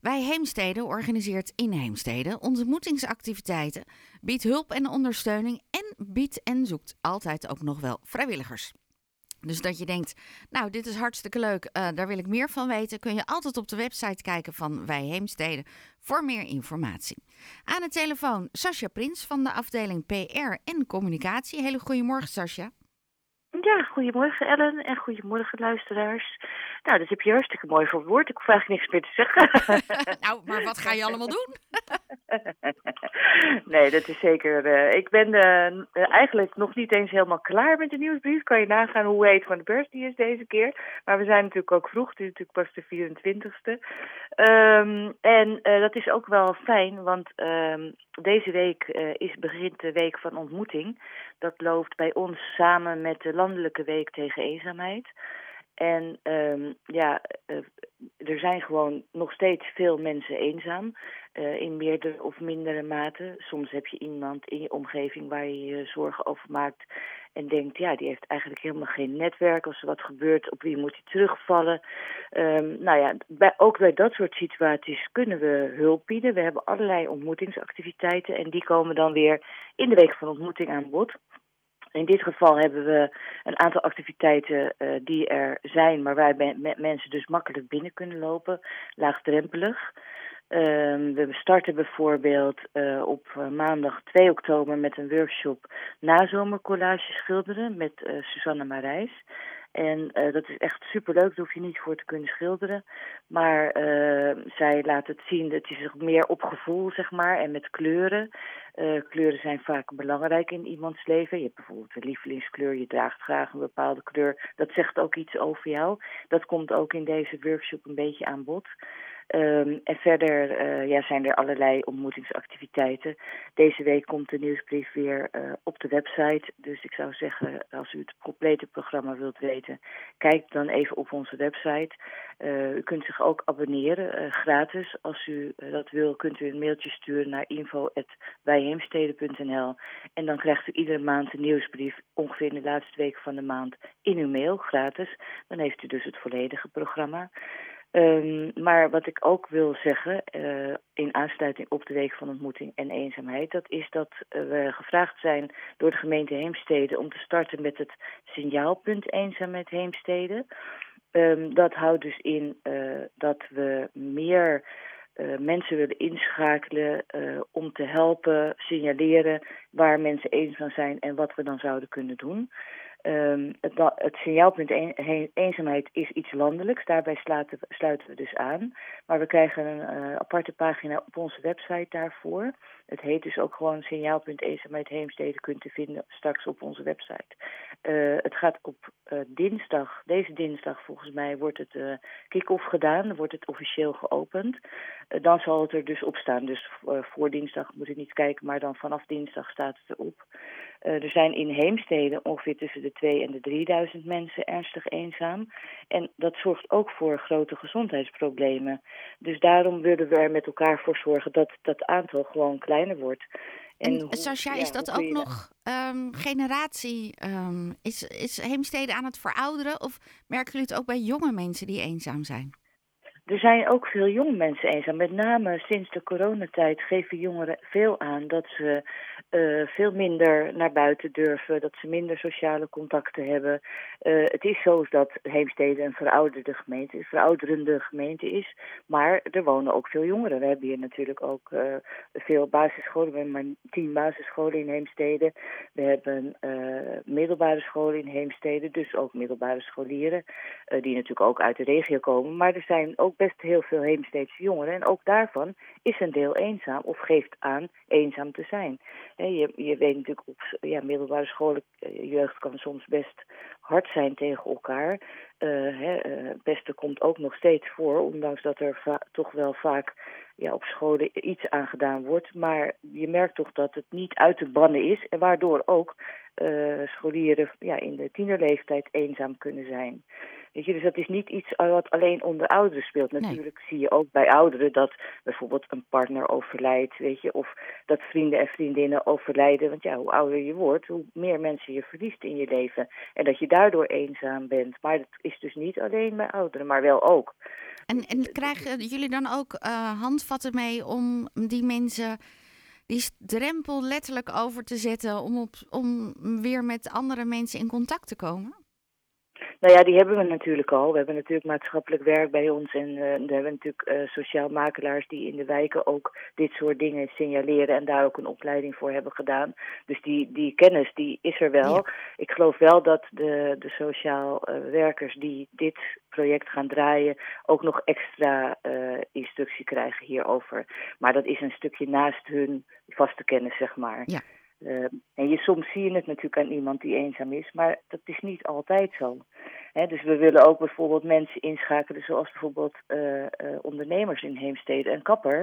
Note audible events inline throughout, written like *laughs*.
Wij Heemstede organiseert in Heemstede ontmoetingsactiviteiten, biedt hulp en ondersteuning en biedt en zoekt altijd ook nog wel vrijwilligers. Dus dat je denkt, nou, dit is hartstikke leuk, uh, daar wil ik meer van weten, kun je altijd op de website kijken van Wij Heemstede voor meer informatie. Aan de telefoon Sascha Prins van de afdeling PR en Communicatie. Hele goedemorgen, Sascha. Ja, goedemorgen Ellen en goedemorgen luisteraars. Nou, dat heb je hartstikke mooi verwoord. Ik eigenlijk niks meer te zeggen. *laughs* nou, maar wat ga je allemaal doen? *laughs* nee, dat is zeker. Uh, ik ben uh, eigenlijk nog niet eens helemaal klaar met de nieuwsbrief. Kan je nagaan hoe heet van de beurs die is deze keer. Maar we zijn natuurlijk ook vroeg. Het is natuurlijk pas de 24ste. Um, ehm, en uh, dat is ook wel fijn, want um, deze week is, begint de week van ontmoeting. Dat loopt bij ons samen met de Landelijke Week tegen Eenzaamheid. En um, ja, uh, er zijn gewoon nog steeds veel mensen eenzaam. Uh, in meerdere of mindere mate. Soms heb je iemand in je omgeving waar je je zorgen over maakt. En denkt, ja, die heeft eigenlijk helemaal geen netwerk. Als er wat gebeurt, op wie moet hij terugvallen? Um, nou ja, bij, ook bij dat soort situaties kunnen we hulp bieden. We hebben allerlei ontmoetingsactiviteiten. En die komen dan weer in de week van ontmoeting aan bod. In dit geval hebben we een aantal activiteiten uh, die er zijn, maar waar mensen dus makkelijk binnen kunnen lopen, laagdrempelig. Uh, we starten bijvoorbeeld uh, op uh, maandag 2 oktober met een workshop nazomercollage schilderen met Susanne Marijs. En dat is echt superleuk, daar hoef je niet voor te kunnen schilderen. Maar zij laat het zien, het is meer op gevoel, zeg maar, en met kleuren. Uh, kleuren zijn vaak belangrijk in iemands leven. Je hebt bijvoorbeeld een lievelingskleur, je draagt graag een bepaalde kleur. Dat zegt ook iets over jou. Dat komt ook in deze workshop een beetje aan bod. Um, en verder uh, ja, zijn er allerlei ontmoetingsactiviteiten. Deze week komt de nieuwsbrief weer uh, op de website. Dus ik zou zeggen, als u het complete programma wilt weten, kijk dan even op onze website. Uh, u kunt zich ook abonneren, gratis. Als u dat wil, kunt u een mailtje sturen naar info.bijheemsteden.nl En dan krijgt u iedere maand een nieuwsbrief, ongeveer in de laatste week van de maand, in uw mail, gratis. Dan heeft u dus het volledige programma. Um, maar wat ik ook wil zeggen, uh, in aansluiting op de Week van Ontmoeting en Eenzaamheid, dat is dat uh, we gevraagd zijn door de gemeente Heemstede om te starten met het signaalpunt Eenzaamheid Heemstede. Um, dat houdt dus in uh, dat we meer mensen willen inschakelen om te helpen, signaleren waar mensen eenzaam zijn en wat we dan zouden kunnen doen. Um, het, het, signaalpunt een, eenzaamheid is iets landelijks. Daarbij sluiten, sluiten, we dus aan. Maar we krijgen een uh, aparte pagina op onze website daarvoor. Het heet dus ook gewoon signaalpunt eenzaamheid Heemstede. Kunt u vinden straks op onze website. Uh, het gaat op uh, dinsdag, deze dinsdag volgens mij, wordt het kick-off gedaan. Wordt het officieel geopend. dan zal het er dus op staan. Dus voor dinsdag moet u niet kijken, maar dan vanaf dinsdag staat het erop. Uh, er zijn in Heemstede ongeveer tussen de 2 en de 3000 mensen ernstig eenzaam. En dat zorgt ook voor grote gezondheidsproblemen. Dus daarom willen we er met elkaar voor zorgen dat dat aantal gewoon kleiner wordt. En, en Sascha, ja, is dat ook nog um, generatie? Um, is, is Heemstede aan het verouderen? Of merken jullie het ook bij jonge mensen die eenzaam zijn? Er zijn ook veel jonge mensen eenzaam. Met name sinds de coronatijd geven jongeren veel aan dat ze uh, veel minder naar buiten durven, dat ze minder sociale contacten hebben. Uh, het is zo dat Heemstede een verouderde gemeente is, verouderende gemeente is, maar er wonen ook veel jongeren. We hebben hier natuurlijk ook uh, veel basisscholen, we hebben maar tien basisscholen in Heemstede. We hebben middelbare scholen in Heemstede, dus ook middelbare scholieren, die natuurlijk ook uit de regio komen. Maar er zijn ook best heel veel Heemsteedse jongeren en ook daarvan is een deel eenzaam of geeft aan eenzaam te zijn. Je, je weet natuurlijk op ja, middelbare scholen, eh, jeugd kan soms best hard zijn tegen elkaar. Uh, uh, het beste komt ook nog steeds voor, ondanks dat er toch wel vaak ja, op scholen iets aan gedaan wordt. Maar je merkt toch dat het niet uit te bannen is en waardoor ook scholieren ja, in de tienerleeftijd eenzaam kunnen zijn. Weet je, dus dat is niet iets wat alleen onder ouderen speelt. Natuurlijk zie je ook bij ouderen dat bijvoorbeeld een partner overlijdt, weet je, of dat vrienden en vriendinnen overlijden. Want ja, hoe ouder je wordt, hoe meer mensen je verliest in je leven. En dat je daardoor eenzaam bent. Maar dat is dus niet alleen bij ouderen, maar wel ook. En, en krijgen jullie dan ook uh, handvatten mee om die mensen die drempel letterlijk over te zetten om, op, om weer met andere mensen in contact te komen? Nou ja, die hebben we natuurlijk al. We hebben natuurlijk maatschappelijk werk bij ons en uh, we hebben natuurlijk uh, sociaal makelaars die in de wijken ook dit soort dingen signaleren en daar ook een opleiding voor hebben gedaan. Dus die, die kennis die is er wel. Ik geloof wel dat de, de sociaal uh, werkers die dit project gaan draaien ook nog extra instructie krijgen hierover. Maar dat is een stukje naast hun vaste kennis, zeg maar. Ja. Uh, en je, soms zie je het natuurlijk aan iemand die eenzaam is, maar dat is niet altijd zo. Dus we willen ook bijvoorbeeld mensen inschakelen, zoals bijvoorbeeld uh, uh, ondernemers in Heemstede en kapper.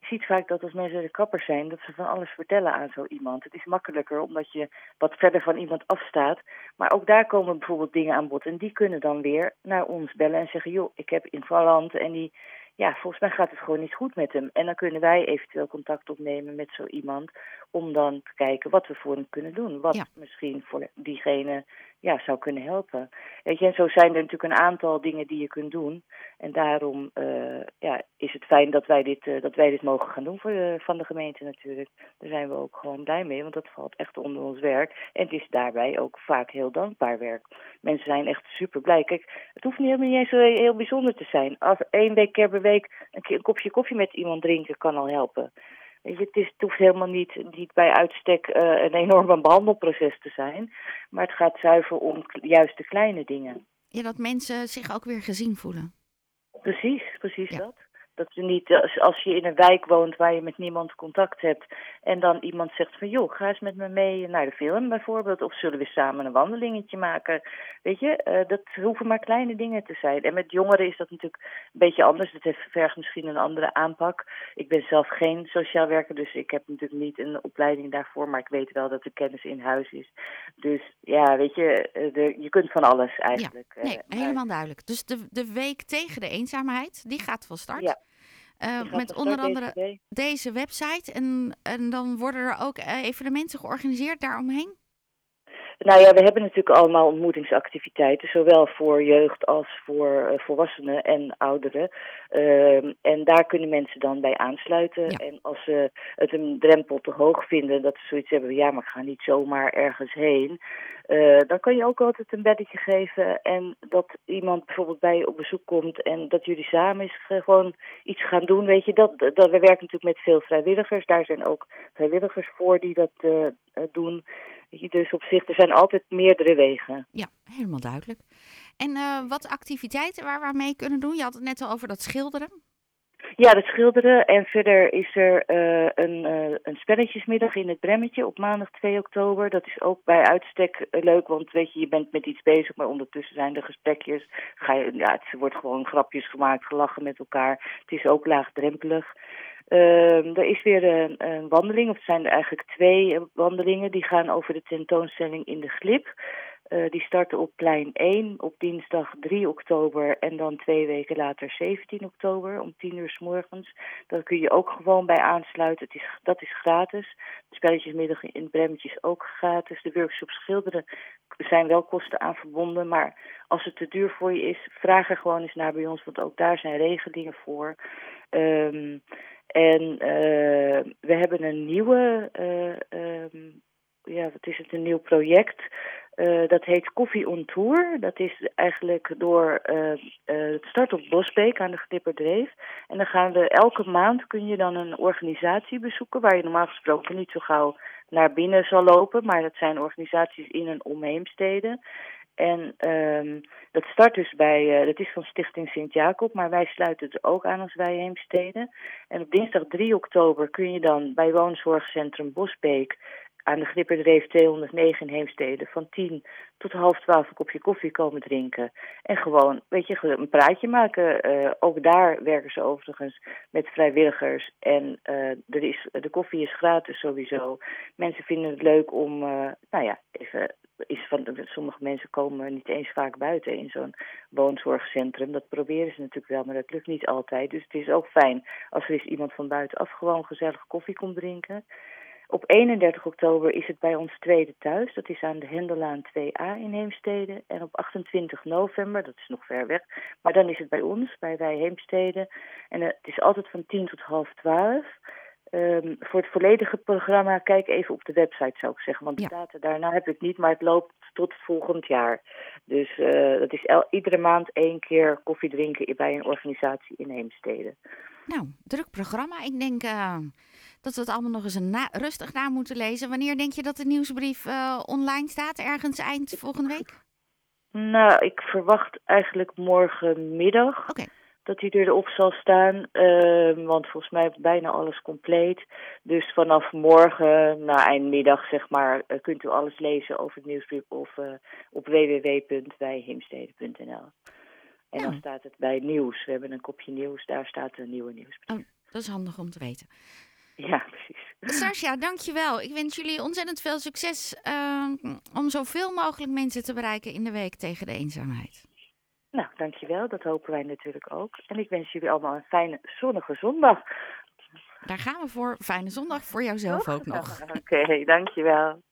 Je ziet vaak dat als mensen de kapper zijn, dat ze van alles vertellen aan zo iemand. Het is makkelijker omdat je wat verder van iemand afstaat. Maar ook daar komen bijvoorbeeld dingen aan bod. En die kunnen dan weer naar ons bellen en zeggen, joh, ik heb in Valland en die ja, volgens mij gaat het gewoon niet goed met hem. En dan kunnen wij eventueel contact opnemen met zo iemand om dan te kijken wat we voor hem kunnen doen. Wat misschien voor diegene ja, zou kunnen helpen. Weet je, en zo zijn er natuurlijk een aantal dingen die je kunt doen. En daarom uh, ja, is het fijn dat wij dit, uh, dat wij dit mogen gaan doen voor de, van de gemeente natuurlijk. Daar zijn we ook gewoon blij mee, want dat valt echt onder ons werk. En het is daarbij ook vaak heel dankbaar werk. Mensen zijn echt super blij. Kijk, het hoeft niet helemaal niet eens heel, heel bijzonder te zijn. Als één week keer per week een, een kopje koffie met iemand drinken kan al helpen. Weet je, het, is, het hoeft helemaal niet, niet bij uitstek uh, een enorm behandelproces te zijn. Maar het gaat zuiver om juist de kleine dingen. Ja, dat mensen zich ook weer gezien voelen. Precies, precies dat. Dat je niet, als, je in een wijk woont waar je met niemand contact hebt en dan iemand zegt van joh, ga eens met me mee naar de film bijvoorbeeld of zullen we samen een wandelingetje maken. Weet je, uh, dat hoeven maar kleine dingen te zijn. En met jongeren is dat natuurlijk een beetje anders. Dat heeft, vergt misschien een andere aanpak. Ik ben zelf geen sociaal werker, dus ik heb natuurlijk niet een opleiding daarvoor, maar ik weet wel dat de kennis in huis is. Dus ja, weet je, eh, de, je kunt van alles eigenlijk. Ja, nee, uh, helemaal duidelijk. Dus de, de week tegen de eenzaamheid, die gaat van start. Ja. Uh, met onder andere deze, deze, website. En, en dan worden er ook uh, evenementen georganiseerd daaromheen? Nou ja, we hebben natuurlijk allemaal ontmoetingsactiviteiten, zowel voor jeugd als voor uh, volwassenen en ouderen. Uh, en daar kunnen mensen dan bij aansluiten. Ja. En als ze het een drempel te hoog vinden, dat ze zoiets hebben, ja, maar ik ga niet zomaar ergens heen. Uh, dan kan je ook altijd een beddetje geven en dat iemand bijvoorbeeld bij je op bezoek komt en dat jullie samen eens gewoon iets gaan doen. Weet je, dat, dat, we werken natuurlijk met veel vrijwilligers. Daar zijn ook vrijwilligers voor die dat doen. Dus op zich, er zijn altijd meerdere wegen. Ja, helemaal duidelijk. En uh, wat activiteiten waar we mee kunnen doen? Je had het net al over dat schilderen. Ja, dat schilderen. En verder is er uh, een, uh, een spelletjesmiddag in het Bremmetje op maandag 2 oktober. Dat is ook bij uitstek leuk, want weet je, je bent met iets bezig, maar ondertussen zijn er gesprekjes. Ga je, ja, het wordt gewoon grapjes gemaakt, gelachen met elkaar. Het is ook laagdrempelig. Uh, er is weer een, een, wandeling, of het zijn er eigenlijk twee wandelingen. Die gaan over de tentoonstelling in de glip. Uh, die starten op plein 1 op dinsdag 3 oktober en dan twee weken later 17 oktober om 10 uur s morgens. Daar kun je ook gewoon bij aansluiten. Het is, dat is gratis. De spelletjesmiddag in Bremmetje is ook gratis. De workshops schilderen zijn wel kosten aan verbonden, maar als het te duur voor je is, vraag er gewoon eens naar bij ons, want ook daar zijn regelingen voor. Um, en uh, we hebben een nieuwe, uh, um, ja, wat is het, een nieuw project. Uh, dat heet Koffie on Tour. Dat is eigenlijk door het start op Bosbeek aan de Glipperdreef. En dan gaan we elke maand kun je dan een organisatie bezoeken waar je normaal gesproken niet zo gauw naar binnen zal lopen. Maar dat zijn organisaties in en om Heemstede. En um, dat start dus bij, uh, dat is van Stichting Sint-Jacob, maar wij sluiten het ook aan als wij Heemstede. En op dinsdag 3 oktober kun je dan bij woonzorgcentrum Bosbeek aan de Gripperdreef 209 in Heemstede van 10 tot half 12 een kopje koffie komen drinken. En gewoon, weet je, een praatje maken. Uh, ook daar werken ze overigens met vrijwilligers. En uh, er is, de koffie is gratis sowieso. Mensen vinden het leuk om, nou ja, even is van, sommige mensen komen niet eens vaak buiten in zo'n woonzorgcentrum. Dat proberen ze natuurlijk wel, maar dat lukt niet altijd. Dus het is ook fijn als er eens iemand van buitenaf gewoon gezellig koffie komt drinken. Op 31 oktober is het bij ons tweede thuis. Dat is aan de Hendelaan 2A in Heemstede. En op 28 november, dat is nog ver weg, maar dan is het bij ons, bij Wij Heemstede. En het is altijd van 10 tot half 12. Um, voor het volledige programma, kijk even op de website zou ik zeggen. Want de data daarna heb ik niet, maar het loopt tot volgend jaar. Dus uh, dat is el iedere maand één keer koffie drinken bij een organisatie in Heemstede. Nou, druk programma. Ik denk uh, dat we het allemaal nog eens een na rustig na moeten lezen. Wanneer denk je dat de nieuwsbrief uh, online staat? Ergens eind volgende week? Nou, ik verwacht eigenlijk morgenmiddag. Oké. Okay dat hij erop zal staan. Uh, want volgens mij is bijna alles compleet. Dus vanaf morgen, na eindmiddag zeg maar, uh, kunt u alles lezen over het nieuwsbrief of uh, op www.wijheemstede.nl. En dan staat het bij nieuws. We hebben een kopje nieuws, daar staat een nieuwe nieuwsbrief. Oh, dat is handig om te weten. Ja, precies. Sascha, dankjewel. Ik wens jullie ontzettend veel succes ehm, om zoveel mogelijk mensen te bereiken in de week tegen de eenzaamheid. Dankjewel. Dat hopen wij natuurlijk ook. En ik wens jullie allemaal een fijne zonnige zondag. Daar gaan we voor. Fijne zondag voor jouzelf ook nog. *laughs* Oké, okay, dankjewel.